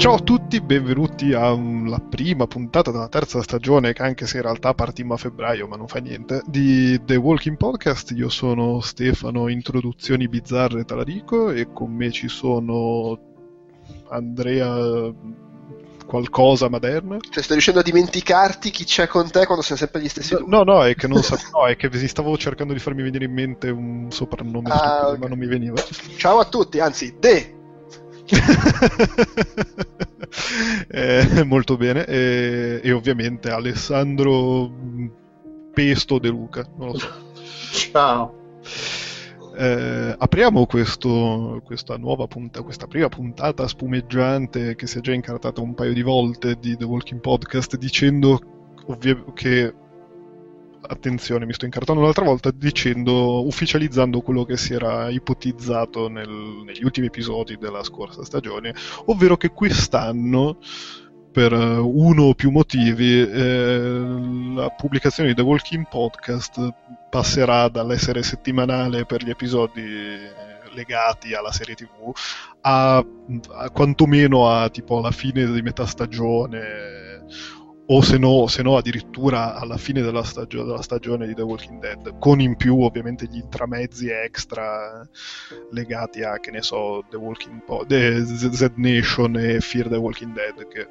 Ciao a tutti, benvenuti alla prima puntata della terza stagione, che anche se in realtà partimmo a febbraio, ma non fa niente, di The Walking Podcast. Io sono Stefano, introduzioni bizzarre Talarico, e con me ci sono Andrea qualcosa Maderna. Cioè, stai riuscendo a dimenticarti chi c'è con te quando siamo sempre gli stessi due? No, no, è che non sapevo, no, è che stavo cercando di farmi venire in mente un soprannome, Ah, stupido, ok. ma non mi veniva. Ciao a tutti, anzi, De! Eh, molto bene. E, e ovviamente Alessandro Pesto De Luca, non lo so. Ciao. Eh, apriamo questo- questa nuova puntata, questa prima puntata spumeggiante che si è già incartata un paio di volte di The Walking Podcast dicendo ovvia- che attenzione, mi sto incartando un'altra volta dicendo, ufficializzando quello che si era ipotizzato nel- negli ultimi episodi della scorsa stagione, ovvero che quest'anno per eh, uno o più motivi eh, la pubblicazione di The Walking Podcast passerà dall'essere settimanale per gli episodi legati alla serie tv a, a quantomeno a tipo alla fine di metà stagione o se no, se no addirittura alla fine della, stagio- della stagione di The Walking Dead con in più ovviamente gli intramezzi extra legati a che ne so The Walking Po- The Z Nation e Fear the Walking Dead che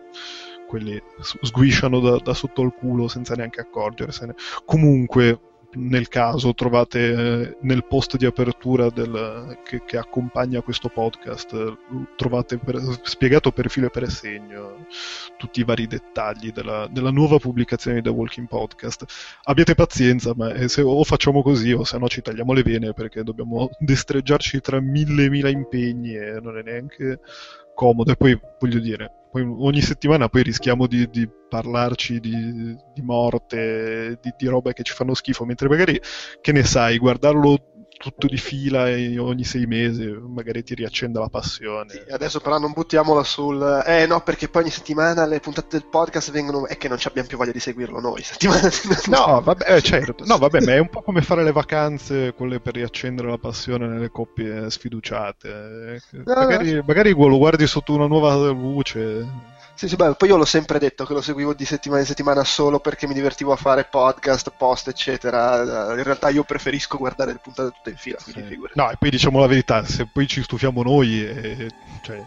quelli sguisciano da, da sotto il culo senza neanche accorgersene. Comunque nel caso trovate eh, nel post di apertura del- che, che accompagna questo podcast trovate per- spiegato per filo e per segno tutti i vari dettagli della, della nuova pubblicazione di The Walking Podcast. Abbiate pazienza ma eh, se, o facciamo così o se no ci tagliamo le vene perché dobbiamo destreggiarci tra mille e mila impegni e non è neanche comodo. E poi voglio dire poi ogni settimana poi rischiamo di, di parlarci di, di morte, di, di robe che ci fanno schifo, mentre magari, che ne sai, guardarlo tutto di fila e ogni sei mesi magari ti riaccende la passione. Sì, adesso però non buttiamola sul... Eh no, perché poi ogni settimana le puntate del podcast vengono... È che non abbiamo più voglia di seguirlo noi, settimana No, vabbè, eh, certo. No, vabbè, ma è un po' come fare le vacanze, quelle per riaccendere la passione nelle coppie sfiduciate. Eh, Magari, magari lo guardi sotto una nuova luce. Sì, sì, beh, poi io l'ho sempre detto che lo seguivo di settimana in settimana solo perché mi divertivo a fare podcast, post, eccetera. In realtà io preferisco guardare le puntate tutte in fila, quindi figurati. No, e poi diciamo la verità, se poi ci stufiamo noi, eh, cioè,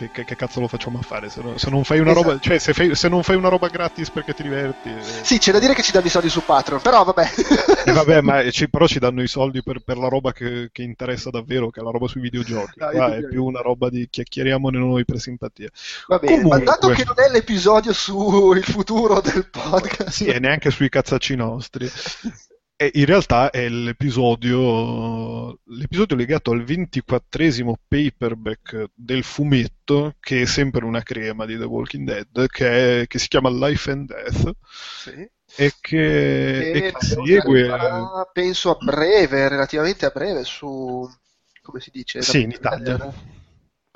che, che- che cazzo lo facciamo a fare? Se, no- se non fai una Esatto. roba, cioè, se, fai- se non fai una roba gratis perché ti diverti. eh, Sì, c'è da dire che ci danno i soldi su Patreon, però vabbè. E vabbè, ma ci- però ci danno i soldi per, per la roba che, che interessa davvero, che è la roba sui videogiochi. No, Qua è più una roba di chiacchieriamone noi per simpatia. Va bene, Comunque- ma dato che non è l'episodio sul futuro del podcast, Sì, e neanche sui cazzacci nostri. E in realtà è l'episodio, l'episodio legato al 24esimo paperback del fumetto, che è sempre una crema di The Walking Dead, che, è- che si chiama Life and Death, sì. e che, e che segue... arriverà, penso a breve, relativamente a breve, su come si dice? Sì, in Italia.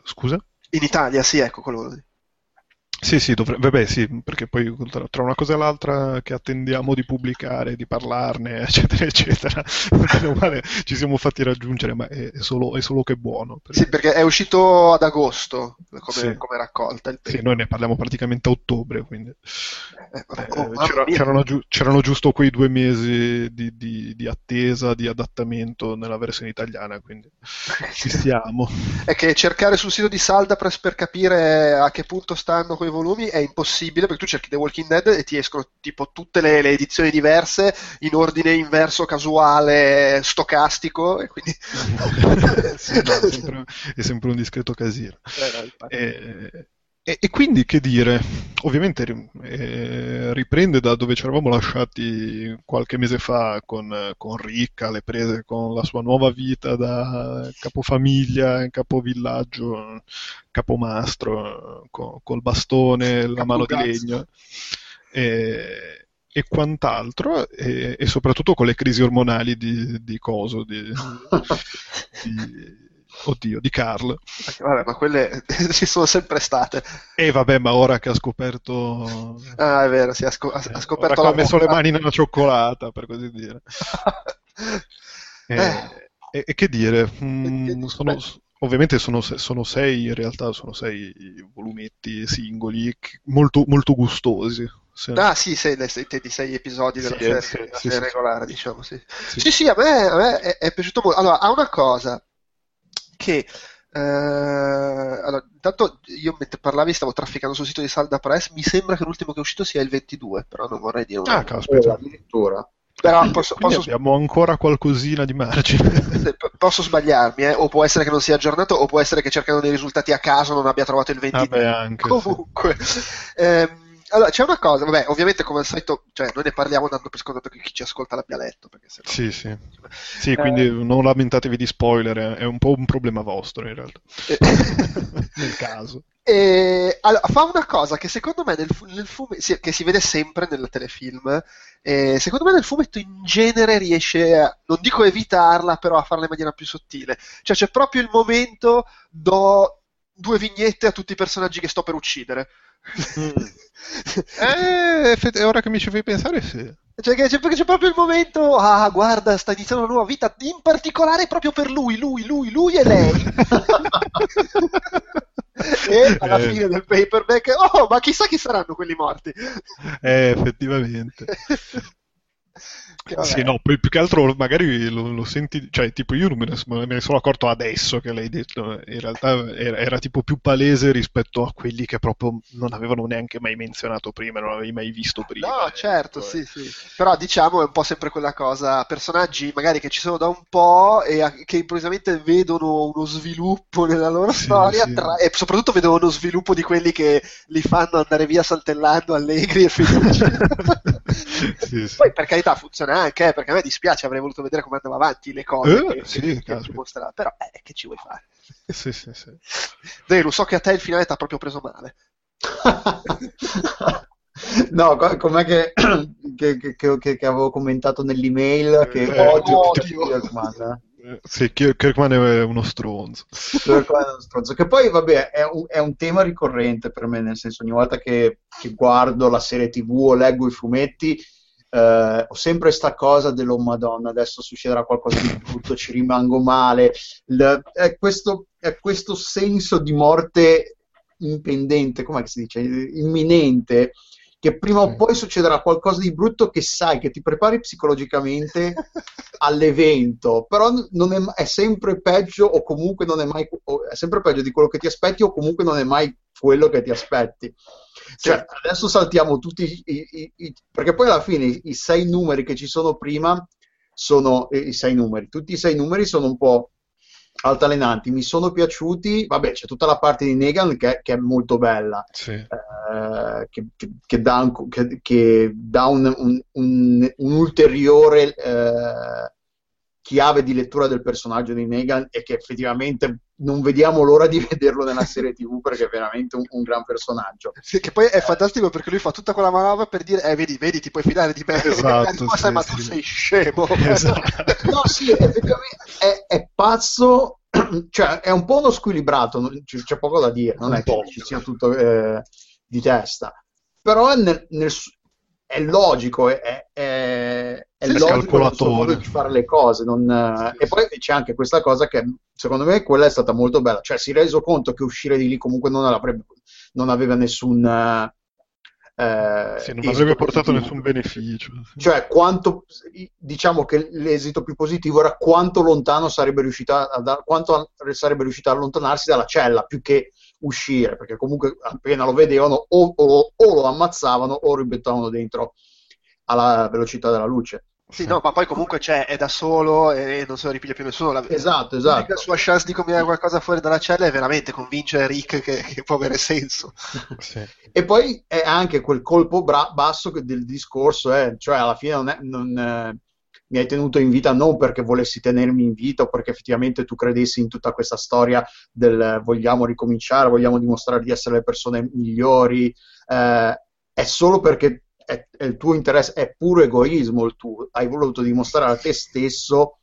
Scusa? In Italia, sì, ecco quello. Sì, sì, dovrebbe, beh, sì, perché poi tra, una cosa e l'altra che attendiamo di pubblicare, di parlarne, eccetera, eccetera, male, ci siamo fatti raggiungere, ma è, è solo, è solo che buono. perché- Sì, perché è uscito ad agosto come, Sì. come raccolta. Il Sì, noi ne parliamo praticamente a ottobre, quindi Eh, eh, oh, mamma c'era- c'erano, giu- c'erano giusto quei due mesi di, di- di attesa, di adattamento nella versione italiana, quindi ci siamo. È che cercare sul sito di Saldapress per capire a che punto stanno quei volumi è impossibile perché tu cerchi The Walking Dead e ti escono tipo tutte le, le edizioni diverse in ordine inverso, casuale, stocastico e quindi... Sì, no, è, sempre, è sempre un discreto casino. Eh, no. E, e- e quindi che dire? Ovviamente eh, riprende da dove ci eravamo lasciati qualche mese fa con, con Rick alle prese con la sua nuova vita da capofamiglia, capovillaggio, capomastro, co- col bastone, la mano di legno e, e quant'altro, e, e soprattutto con le crisi ormonali di, di Coso, di, di- oddio, di Carl. Vabbè, ma quelle ci sono sempre state. E vabbè, ma ora che ha scoperto... Ah, è vero, sì, ha, ha- ha ora scoperto che la ha messo le mani nella cioccolata, per così dire. Eh. E, e- e che dire? mm, sono- ovviamente sono, sono, sei, in realtà sono sei volumetti singoli, molto, molto gustosi. Sì. Ah sì, sei, sei, di sei episodi della sì, serie, sì, della serie regolare, diciamo. Sì, sì, sì, a me, a me è, è, piaciuto molto. Allora, ha una cosa che... Eh, allora, intanto io mentre parlavi stavo trafficando sul sito di Salda Press, mi sembra che l'ultimo che è uscito sia il 22, però non vorrei dire una Ah, caspita. addirittura. Però posso, posso... abbiamo ancora qualcosina di margine. posso sbagliarmi, eh? o può essere che non sia aggiornato, o può essere che cercando dei risultati a caso non abbia trovato il 22. Ah anche, Comunque, sì. ehm, allora, c'è una cosa, vabbè, ovviamente come al solito, cioè, noi ne parliamo dando per scontato che chi ci ascolta l'abbia letto. Perché sennò... Sì, sì. Sì, eh... quindi non lamentatevi di spoiler, è un po' un problema vostro in realtà. Eh... nel caso. E, allora, fa una cosa che secondo me nel, nel fumetto, sì, che si vede sempre nel telefilm, eh, secondo me nel fumetto in genere riesce, a, non dico evitarla, però a farla in maniera più sottile. Cioè c'è proprio il momento do due vignette a tutti i personaggi che sto per uccidere. Mm. eh, ora che mi ci fai pensare, sì. Cioè, c'è, c'è, proprio il momento, ah, guarda, sta iniziando una nuova vita, in particolare proprio per lui, lui, lui, lui e lei. e alla eh. fine del paperback, oh, ma chissà chi saranno quelli morti. Eh, effettivamente. Sì, no, poi più che altro magari lo, lo, senti, cioè tipo io non me ne, me ne, sono accorto adesso che l'hai detto, in realtà era, era, tipo più palese rispetto a quelli che proprio non avevano neanche mai menzionato prima, non avevi mai visto prima. No, certo, ecco, sì, eh. sì. Però diciamo è un po' sempre quella cosa, personaggi magari che ci sono da un po' e a, che improvvisamente vedono uno sviluppo nella loro sì, storia sì. Tra, e soprattutto vedono uno sviluppo di quelli che li fanno andare via saltellando allegri e felici. Poi per carità funziona anche, eh, perché a me dispiace, avrei voluto vedere come andava avanti le cose eh, che, sì, che, che ci mostrava, però eh, che ci vuoi fare? Sì, sì, sì. Vero, so che a te il finale ti ha proprio preso male. no, com'è che, che, che, che, avevo commentato nell'email che eh, odio, odio. Kirkman. Sì, Kirkman è uno stronzo. Kirkman è uno stronzo. Che poi, vabbè, è un, è un, tema ricorrente per me, nel senso, ogni volta che, guardo la serie TV o leggo i fumetti, eh, ho sempre questa cosa dello Madonna, adesso succederà qualcosa di brutto, ci rimango male. Il, è, questo, è, questo, senso di morte impendente, come si dice, imminente, che prima o poi succederà qualcosa di brutto che sai, che ti prepari psicologicamente all'evento, però è, è, sempre peggio o comunque non è mai, è sempre peggio di quello che ti aspetti o comunque non è mai quello che ti aspetti. Cioè, adesso saltiamo tutti i, i, i, perché poi alla fine i, i sei numeri che ci sono prima sono i sei numeri, tutti i sei numeri sono un po' altalenanti, mi sono piaciuti, vabbè c'è tutta la parte di Negan che, che è molto bella, sì. eh, che, che, che, dà, un, che dà un, un, un, ulteriore eh, chiave di lettura del personaggio di Negan e che effettivamente non vediamo l'ora di vederlo nella serie TV perché è veramente un, un gran personaggio. Sì, che poi è fantastico perché lui fa tutta quella manovra per dire, eh, vedi, vedi, ti puoi fidare di me. Esatto, sì, ma tu sei scemo. Esatto. no, sì, effettivamente è, è, pazzo, cioè è un po' uno squilibrato, c'è, c'è poco da dire, non un è po'. che ci sia tutto eh, di testa. Però nel, nel, è logico, è, è, è logico il suo modo di fare le cose. Non, sì, e poi c'è anche questa cosa che secondo me quella è stata molto bella. Cioè, si è reso conto che uscire di lì comunque non, non aveva nessun. Eh, sì, non avrebbe portato positivo. nessun beneficio. Cioè, quanto diciamo che l'esito più positivo era quanto lontano sarebbe riuscita a, quanto sarebbe riuscita a allontanarsi dalla cella più che uscire, perché comunque appena lo vedevano o, o, o lo ammazzavano o lo ribettavano dentro alla velocità della luce. Sì, no, ma poi comunque c'è, è da solo e non se lo ripiglia più nessuno. La, esatto, esatto. La sua chance di combinare qualcosa fuori dalla cella è veramente convincere Rick che, che può avere senso. Sì. E poi è anche quel colpo bra- basso del discorso, eh, cioè alla fine non, è, non eh, mi hai tenuto in vita non perché volessi tenermi in vita o perché effettivamente tu credessi in tutta questa storia del vogliamo ricominciare, vogliamo dimostrare di essere le persone migliori, eh, è solo perché è, è il tuo interesse, è puro egoismo il tuo, hai voluto dimostrare a te stesso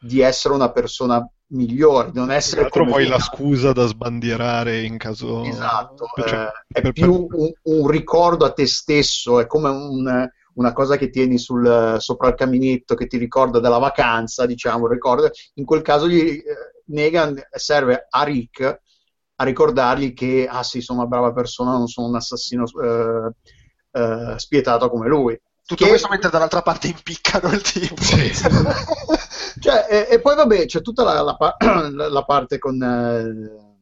di essere una persona migliore, di non essere come poi la scusa da sbandierare in caso esatto, cioè, eh, è per, più per... Un, un, ricordo a te stesso, è come un, una cosa che tieni sul, sopra il caminetto che ti ricorda della vacanza, diciamo, ricordo, in quel caso gli, eh, Negan serve a Rick a ricordargli che, ah sì, sono una brava persona, non sono un assassino eh, eh, spietato come lui. Tutto che... questo mentre dall'altra parte impiccano il tipo. Sì. cioè, e, e, poi vabbè, c'è tutta la, la, la parte con... Eh,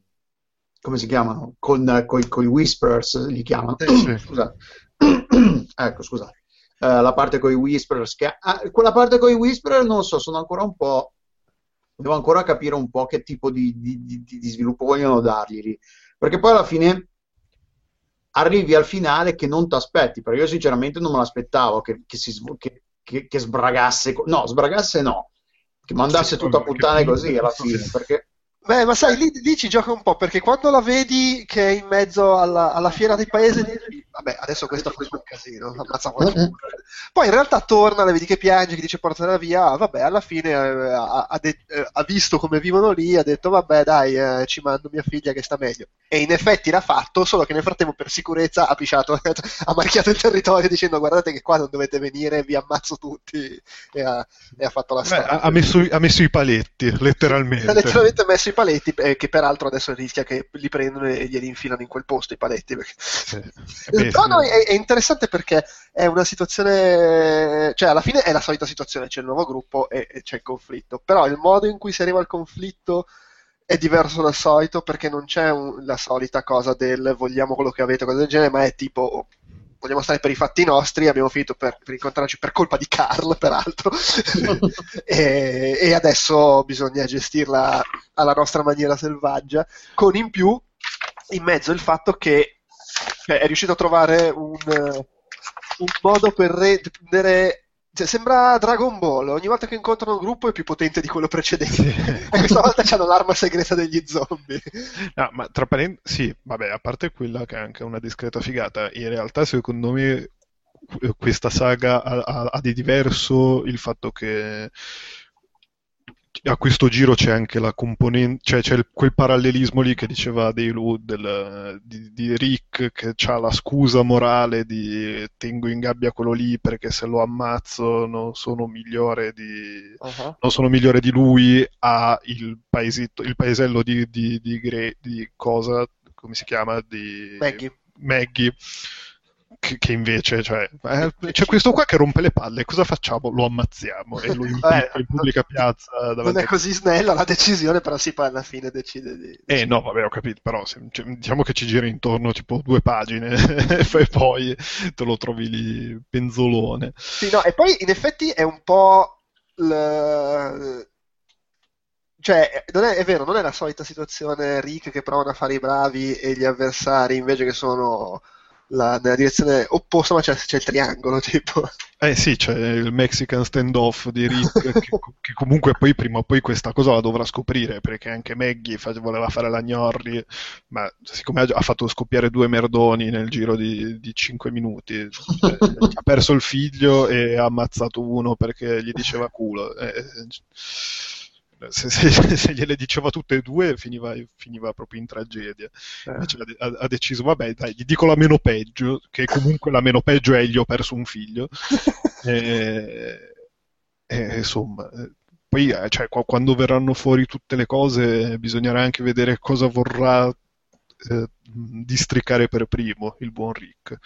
come si chiamano? Con, con, con, i Whispers, li chiamano. Sì. Scusate. ecco, scusate. Uh, la parte con i Whispers, che, ah, quella parte con i Whispers non so, sono ancora un po' devo ancora capire un po' che tipo di, di, di, di sviluppo vogliono dargli. Perché poi alla fine arrivi al finale che non ti aspetti, perché io sinceramente non me l'aspettavo che, che, si, che, che, che sbragasse, no, sbragasse no, che mandasse tutta a puttane così alla fine, perché Beh, ma sai, lì, lì, ci gioca un po' perché quando la vedi che è in mezzo alla, alla fiera di paese, dici, vabbè, adesso questo è un casino, ammazza Poi in realtà torna, la vedi che piange, che dice portala via, vabbè, alla fine eh, ha, ha, de- eh, ha, visto come vivono lì, ha detto, vabbè, dai, eh, ci mando mia figlia che sta meglio. E in effetti l'ha fatto, solo che nel frattempo per sicurezza ha pisciato, ha marchiato il territorio dicendo, guardate che qua non dovete venire, vi ammazzo tutti, e ha, e fatto la storia. Ha, messo, ha messo i paletti, letteralmente. Ha letteralmente messo i paletti, eh, che peraltro adesso rischia che li prendono e glieli infilano in quel posto i paletti. Perché... Sì. No, no, è, è, interessante perché è una situazione, cioè alla fine è la solita situazione, c'è il nuovo gruppo e, e c'è il conflitto, però il modo in cui si arriva al conflitto è diverso dal solito perché non c'è un, la solita cosa del vogliamo quello che avete, cosa del genere, ma è tipo vogliamo stare per i fatti nostri, abbiamo finito per, per incontrarci per colpa di Carl, peraltro, e, e, adesso bisogna gestirla alla nostra maniera selvaggia, con in più in mezzo il fatto che cioè, è riuscito a trovare un, un modo per rendere cioè, sembra Dragon Ball, ogni volta che incontrano un gruppo è più potente di quello precedente. E questa volta c'hanno l'arma segreta degli zombie. No, ma tra parentesi, sì, vabbè, a parte quella che è anche una discreta figata, in realtà secondo me questa saga ha, ha, ha di diverso il fatto che a questo giro c'è anche la componente, cioè c'è il, quel parallelismo lì che diceva Dale del, di, di, Rick che ha la scusa morale di tengo in gabbia quello lì perché se lo ammazzo non sono migliore di, uh-huh. non sono migliore di lui, ha il, paesito, il paesello di, di, di, di cosa, come si chiama? Di Maggie. Maggie che, che invece, cioè, eh, c'è questo qua che rompe le palle, cosa facciamo? Lo ammazziamo e lo impicca in pubblica piazza. Non è così snella la decisione, però si poi alla fine decide di... Eh no, vabbè, ho capito, però se, cioè, diciamo che ci gira intorno tipo due pagine e poi te lo trovi lì penzolone. Sì, no, e poi in effetti è un po'... L cioè, è, è, vero, non è la solita situazione Rick che provano a fare i bravi e gli avversari invece che sono la, nella direzione opposta, ma c'è, c'è, il triangolo, tipo. Eh sì, c'è il Mexican standoff di Rick, che, che, comunque poi prima o poi questa cosa la dovrà scoprire, perché anche Maggie fa, voleva fare la Gnorri, ma siccome ha fatto scoppiare due merdoni nel giro di, di 5 minuti, cioè, ha perso il figlio e ha ammazzato uno perché gli diceva culo. Eh, se, se, se, gliele diceva tutte e due finiva, finiva proprio in tragedia. Eh. Ha, ha, deciso, vabbè, dai, gli dico la meno peggio, che comunque la meno peggio è gli ho perso un figlio. e, e, insomma, poi eh, cioè, quando verranno fuori tutte le cose bisognerà anche vedere cosa vorrà eh, districare per primo il buon Rick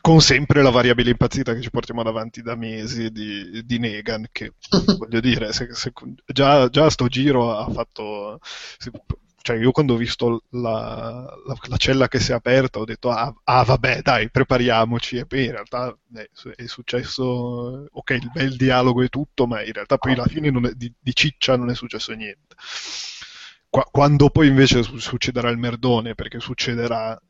con sempre la variabile impazzita che ci portiamo davanti da mesi di, di Negan, che voglio dire, se, se, già, già sto giro ha fatto... Se, cioè io quando ho visto la, la, la, cella che si è aperta ho detto ah, ah vabbè dai prepariamoci. E poi in realtà è, è, successo ok il bel dialogo e tutto ma in realtà poi alla fine è, di, di, ciccia non è successo niente. Qua, quando poi invece succederà il merdone perché succederà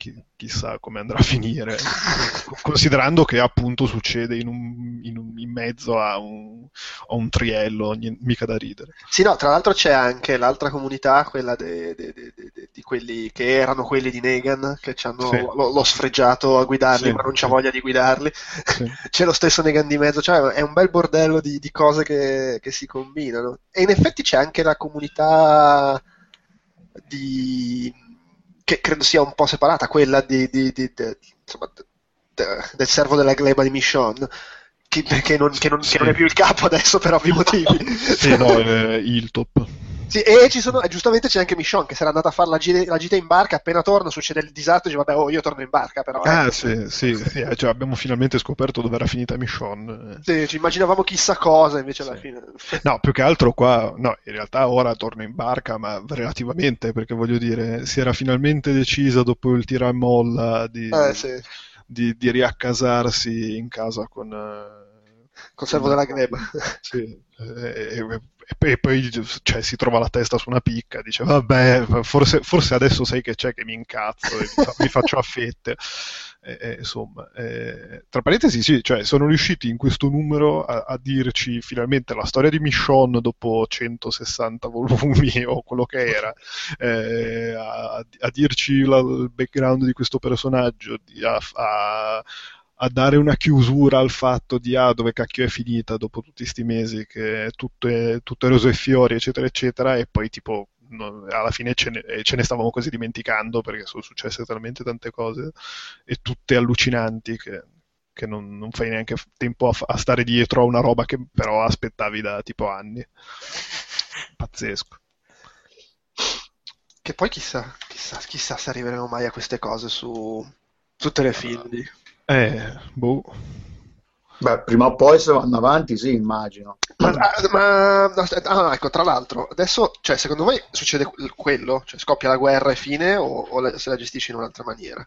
chi, chissà come andrà a finire, considerando che appunto succede in, un, in, un, in mezzo a un, a un triello, mica da ridere. Sì, no, tra l'altro c'è anche l'altra comunità, quella de, de, de, di quelli che erano quelli di Negan, che hanno sì. lo, lo, sfregiato a guidarli, sì, ma non c'ha sì. voglia di guidarli. c'è lo stesso Negan di mezzo, cioè è un bel bordello di, di cose che, che si combinano. E in effetti c'è anche la comunità di che credo sia un po' separata, quella di, di, di, insomma, del servo della gleba di Michonne, che, che, non, che, non, sì. che, non, è più il capo adesso per ovvi motivi. sì, no, è il top. Sì, e ci sono, giustamente c'è anche Michon che si era andato a fare la, gita, la gita in barca, appena torna succede il disastro e dice vabbè oh, io torno in barca però. Eh. Ah sì, sì, sì eh, cioè, abbiamo finalmente scoperto dove era finita Michon. Sì, ci immaginavamo chissà cosa invece alla fine. No, più che altro qua, no, in realtà ora torna in barca ma relativamente perché voglio dire, si era finalmente decisa dopo il tira e molla di, eh, di, di riaccasarsi in casa con... Uh, Conservo della gleba. Sì, e, e, poi cioè, si trova la testa su una picca, dice vabbè, forse, forse adesso sai che c'è che mi incazzo e mi, faccio a fette. E, e, insomma, eh, tra parentesi, sì, cioè, sono riusciti in questo numero a, a, dirci finalmente la storia di Michonne dopo 160 volumi o quello che era, eh, a, a, dirci la, il background di questo personaggio, a, a a dare una chiusura al fatto di ah, dove cacchio è finita dopo tutti questi mesi che tutto è, tutto è roso e fiori, eccetera, eccetera, e poi tipo no, alla fine ce ne, ce ne, stavamo quasi dimenticando perché sono successe talmente tante cose e tutte allucinanti che, che non, non, fai neanche tempo a, a, stare dietro a una roba che però aspettavi da tipo anni. Pazzesco. Che poi chissà, chissà, chissà se arriveremo mai a queste cose su, su telefilm. Eh, boh. Beh, prima o poi se vanno avanti, sì, immagino. Ma, ma ah, ecco, tra l'altro, adesso, cioè, secondo voi succede quello? Cioè, scoppia la guerra e fine o, o se la gestisci in un'altra maniera?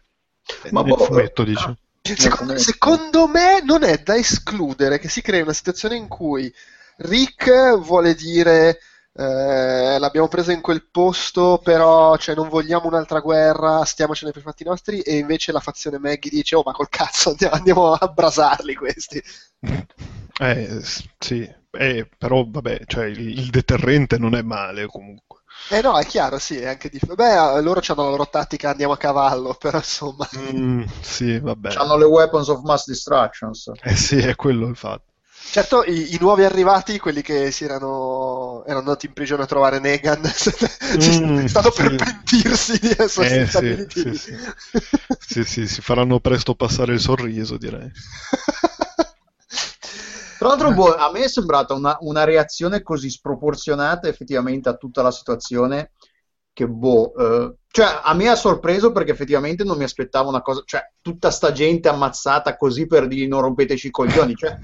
Ma nel boh, fumetto, dici? Secondo, secondo, me non è da escludere che si crei una situazione in cui Rick vuole dire eh, l'abbiamo presa in quel posto, però cioè, non vogliamo un'altra guerra, stiamocene per fatti nostri, e invece la fazione Maggie dice, oh ma col cazzo andiamo, andiamo a brasarli questi. Eh, sì, eh, però vabbè, cioè, il, il deterrente non è male comunque. Eh no, è chiaro, sì, è anche difficile. Beh, loro hanno la loro tattica, andiamo a cavallo, però insomma... Mm, sì, vabbè. Hanno le weapons of mass destruction. Eh sì, è quello il fatto. Certo, i, i, nuovi arrivati, quelli che si erano, erano andati in prigione a trovare Negan, mm, stanno sì. per pentirsi di essere eh, stati sì, sì, sì. sì, sì, si faranno presto passare il sorriso, direi. Tra l'altro, boh, a me è sembrata una, una, reazione così sproporzionata effettivamente a tutta la situazione che, boh, eh, cioè a me ha sorpreso perché effettivamente non mi aspettavo una cosa, cioè tutta sta gente ammazzata così per dire non rompeteci i coglioni, cioè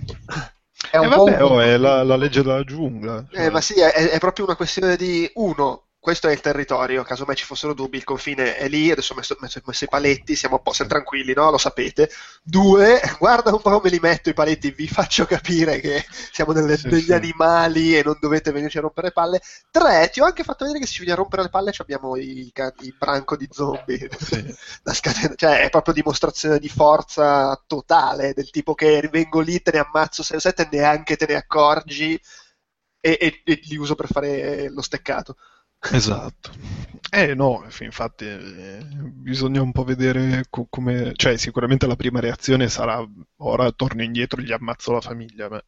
è, un eh vabbè, un... oh, è la, la, legge della giungla. Cioè. Eh, ma sì, è, è, proprio una questione di uno, questo è il territorio, caso mai ci fossero dubbi, il confine è lì, adesso ho messo, messo, messo i paletti, siamo un po' siamo tranquilli, no? Lo sapete. Due, guarda un po' come li metto i paletti, vi faccio capire che siamo delle, sì, degli sì. animali e non dovete venirci a rompere le palle. Tre, ti ho anche fatto vedere che se ci viene a rompere le palle abbiamo il, il branco di zombie. Sì. cioè, è proprio dimostrazione di forza totale, del tipo che vengo lì, te ne ammazzo 6 o 7 e neanche te ne accorgi e, e, e li uso per fare lo steccato. Esatto. Eh no, infatti eh, bisogna un po' vedere co- come... Cioè sicuramente la prima reazione sarà ora torno indietro e gli ammazzo la famiglia. Ma,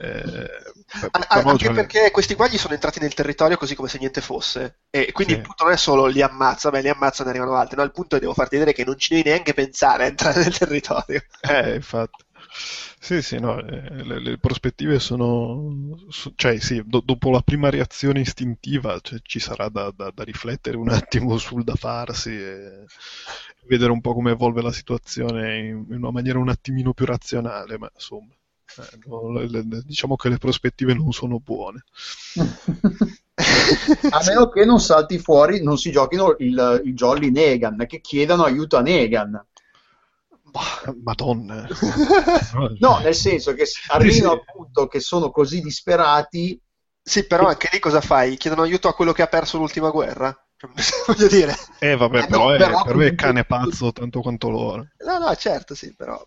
eh, An- anche cioè... perché questi qua gli sono entrati nel territorio così come se niente fosse. E quindi sì. il punto non è solo li ammazza, beh li ammazza e ne arrivano altri, no? Il punto è devo farti vedere che non ci devi neanche pensare a entrare nel territorio. Eh, infatti. Sì, sì, no, eh, le, le, prospettive sono... cioè sì, do, dopo la prima reazione istintiva cioè, ci sarà da, da, da, riflettere un attimo sul da farsi e vedere un po' come evolve la situazione in, in una maniera un attimino più razionale, ma insomma, eh, no, le, le, diciamo che le prospettive non sono buone. a meno che non salti fuori, non si giochino il, il Jolly Negan, che chiedano aiuto a Negan. Madonna. no, nel senso che arrivano sì, sì. appunto che sono così disperati. Sì, però anche lì cosa fai? Chiedono aiuto a quello che ha perso l'ultima guerra? Voglio dire. Eh vabbè, eh, però, no, è, però per me è cane pazzo tanto quanto loro. No, no, certo, sì, però...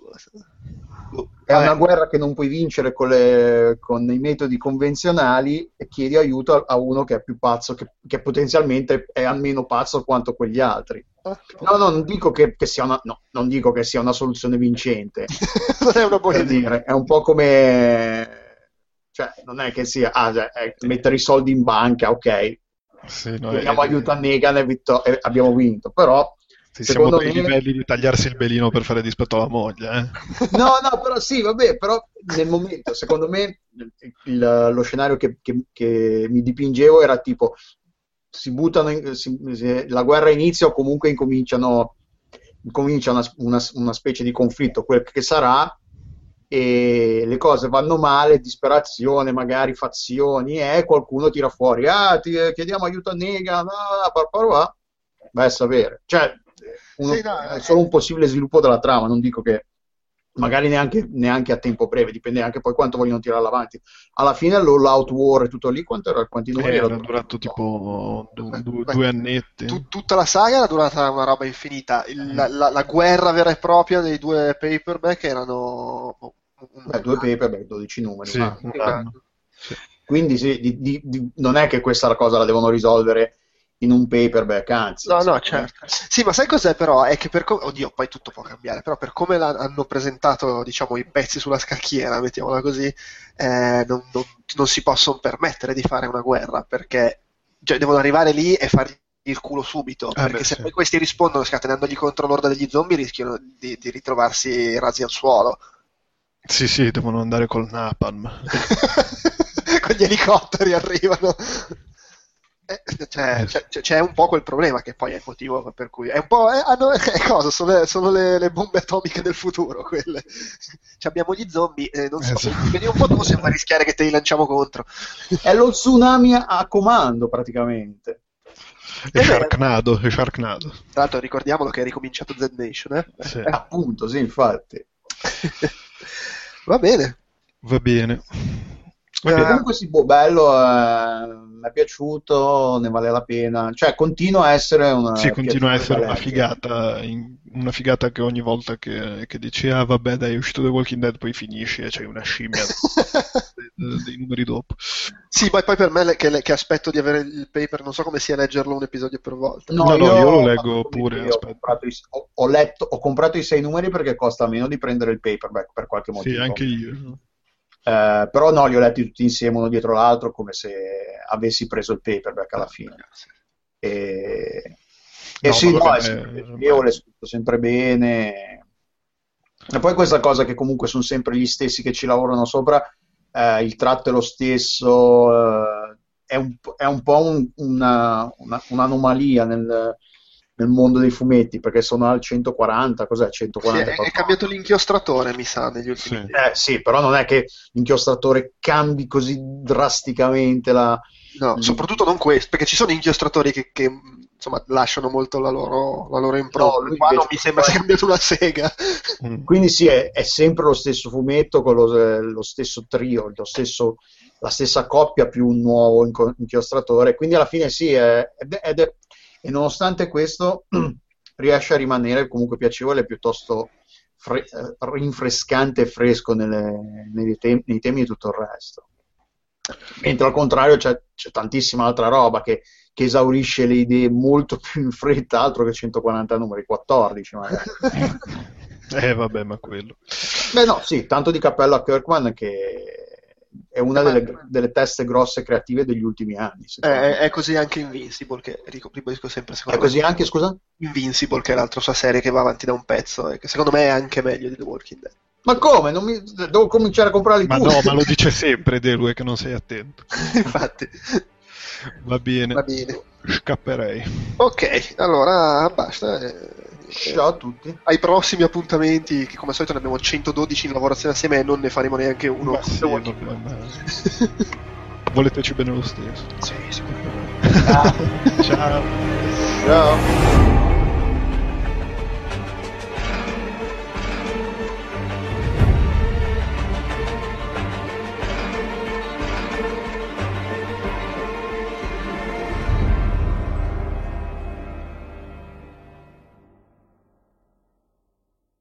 È una guerra che non puoi vincere con, le, con, i metodi convenzionali e chiedi aiuto a, a uno che è più pazzo, che, che, potenzialmente è almeno pazzo quanto quegli altri. No, no, non dico che, che sia una, no, non dico che sia una soluzione vincente. non è una buona dire, è un po' come... Cioè, non è che sia... Ah, cioè, mettere i soldi in banca, ok. Sì, no, chiediamo è... aiuto a Negan e, vittor- e abbiamo vinto, però Sì, siamo ai me... livelli di tagliarsi il belino per fare dispetto alla moglie. Eh? No, no, però sì, vabbè, però nel momento, secondo me, il, lo scenario che, che, che, mi dipingevo era tipo si buttano, in, si, la guerra inizia o comunque incominciano, incomincia una, una, una specie di conflitto, quel che sarà, e le cose vanno male, disperazione, magari fazioni, e qualcuno tira fuori, ah, ti chiediamo aiuto a Negan, ah, parparua, vai a sapere. Cioè, uno, sì, no, è solo un possibile sviluppo della trama, non dico che magari neanche, neanche, a tempo breve, dipende anche poi quanto vogliono tirarla avanti. Alla fine l'Out War e tutto lì, quanto era, quanti numeri eh, era? durato tipo due, due, due annetti. T- tutta la saga era durata una roba infinita. Il, la, la, la, guerra vera e propria dei due paperback erano... Beh, due paperback, 12 numeri. Sì, sì. Quindi sì, di, di, di, non è che questa cosa la devono risolvere in un paperback, anzi. No, no, certo. Sì, ma sai cos'è però? È che per come... Oddio, poi tutto può cambiare, però per come hanno presentato, diciamo, i pezzi sulla scacchiera, mettiamola così, eh, non, non, non, si possono permettere di fare una guerra, perché cioè, devono arrivare lì e fargli il culo subito, ah, perché beh, se sì. poi questi rispondono scatenandogli contro l'orda degli zombie rischiano di, di ritrovarsi rasi al suolo. Sì, sì, devono andare col napalm. con gli elicotteri arrivano. Eh, cioè, c'è, c'è, un po' quel problema che poi è il motivo per cui è un po' eh, hanno, eh, cosa, sono, le, sono le, le, bombe atomiche del futuro quelle cioè, abbiamo gli zombie eh, non so esatto. vedi un po' come si rischiare che te li lanciamo contro è lo tsunami a comando praticamente è Sharknado, è Sharknado. Tra l'altro ricordiamolo che è ricominciato Z Nation, eh? Sì. appunto, sì, infatti. Va bene. Va bene. Eh, comunque sì, boh, bello, eh, mi è piaciuto, ne vale la pena. Cioè, continua a essere una... Sì, continua a essere una figata, in, una figata che ogni volta che, che dici, ah vabbè dai, è uscito The Walking Dead, poi finisci e c'hai una scimmia dei, dei, numeri dopo. Sì, poi, poi per me che, che, aspetto di avere il paper, non so come sia leggerlo un episodio per volta. No, no, io, io lo leggo pure. Ho comprato, i, ho, ho, letto, ho comprato i sei numeri perché costa meno di prendere il paperback per qualche motivo. Sì, anche io. Eh, però no, li ho letti tutti insieme uno dietro l'altro come se avessi preso il paperback alla fine. E, e no, sì, no, è sempre scritto sempre bene. E poi questa cosa che comunque sono sempre gli stessi che ci lavorano sopra, eh, il tratto è lo stesso, eh, è, un, è, un, po' un, una, una, un'anomalia nel, nel mondo dei fumetti perché sono al 140, cos'è 140? Sì, è, è, cambiato l'inchiostratore, mi sa, negli ultimi sì. Eh, sì, però non è che l'inchiostratore cambi così drasticamente la... No, mm. soprattutto non questo, perché ci sono inchiostratori che, che insomma, lasciano molto la loro, la loro impronta. No, Qua non mi sembra sia cambiato una sega. Mm. Quindi sì, è, è, sempre lo stesso fumetto con lo, lo stesso trio, lo stesso, la stessa coppia più un nuovo inchiostratore. Quindi alla fine sì, è, ed è, e nonostante questo riesce a rimanere comunque piacevole piuttosto fre- eh, rinfrescante e fresco nelle, nei, tem- nei, temi di tutto il resto. Mentre al contrario c'è, c'è tantissima altra roba che, che, esaurisce le idee molto più in fretta, altro che 140 numeri, 14 magari. eh vabbè, ma quello. Beh no, sì, tanto di cappello a Kirkman che è una delle, delle, teste grosse creative degli ultimi anni. È, è, così anche Invincible, che ribadisco sempre. È così anche, scusa? Invincible, che è l'altra sua serie che va avanti da un pezzo e che secondo me è anche meglio di The Walking Dead. Ma come? Mi... Devo cominciare a comprarli ma tutti. Ma no, ma lo dice sempre Delue che non sei attento. Infatti. Va bene. Va bene. Scapperei. Ok, allora basta. Ciao a tutti. Ai prossimi appuntamenti, che come al solito ne abbiamo 112 in lavorazione assieme e non ne faremo neanche uno. Ma sì, vabbè. Voleteci bene lo stesso. Sì, sì. Ciao. Ciao. Ciao.